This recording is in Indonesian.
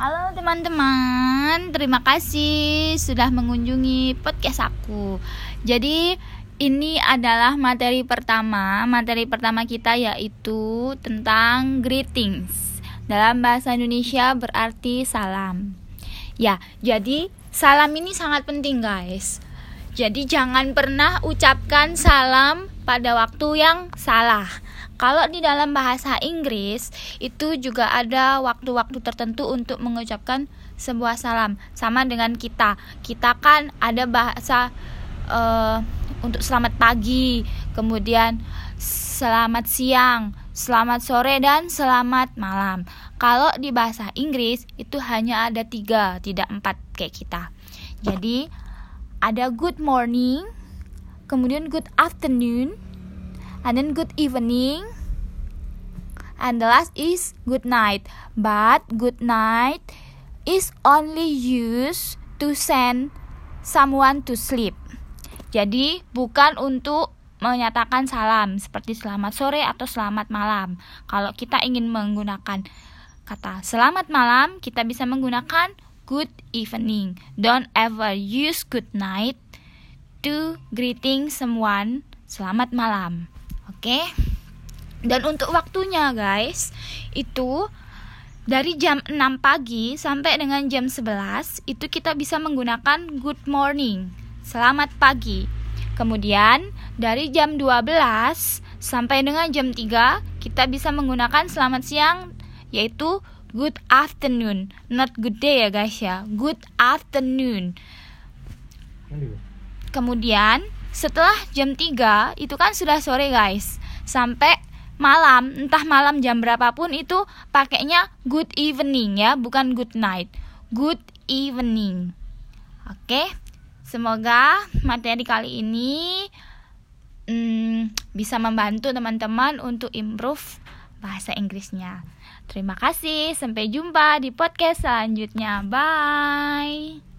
Halo teman-teman, terima kasih sudah mengunjungi podcast aku. Jadi ini adalah materi pertama. Materi pertama kita yaitu tentang greetings. Dalam bahasa Indonesia berarti salam. Ya, jadi salam ini sangat penting guys. Jadi jangan pernah ucapkan salam pada waktu yang salah kalau di dalam bahasa Inggris itu juga ada waktu-waktu tertentu untuk mengucapkan sebuah salam sama dengan kita. Kita kan ada bahasa uh, untuk selamat pagi, kemudian selamat siang, selamat sore dan selamat malam. Kalau di bahasa Inggris itu hanya ada tiga, tidak empat kayak kita. Jadi ada good morning, kemudian good afternoon, and then good evening and the last is good night but good night is only used to send someone to sleep jadi bukan untuk menyatakan salam seperti selamat sore atau selamat malam. Kalau kita ingin menggunakan kata selamat malam, kita bisa menggunakan good evening. Don't ever use good night to greeting someone selamat malam. Oke. Okay? Dan untuk waktunya guys, itu dari jam 6 pagi sampai dengan jam 11 itu kita bisa menggunakan good morning. Selamat pagi. Kemudian dari jam 12 sampai dengan jam 3 kita bisa menggunakan selamat siang yaitu good afternoon. Not good day ya guys ya. Good afternoon. Kemudian setelah jam 3 itu kan sudah sore guys. Sampai malam, entah malam jam berapapun itu pakainya good evening ya, bukan good night. Good evening. Oke. Semoga materi kali ini hmm, bisa membantu teman-teman untuk improve bahasa Inggrisnya. Terima kasih, sampai jumpa di podcast selanjutnya. Bye.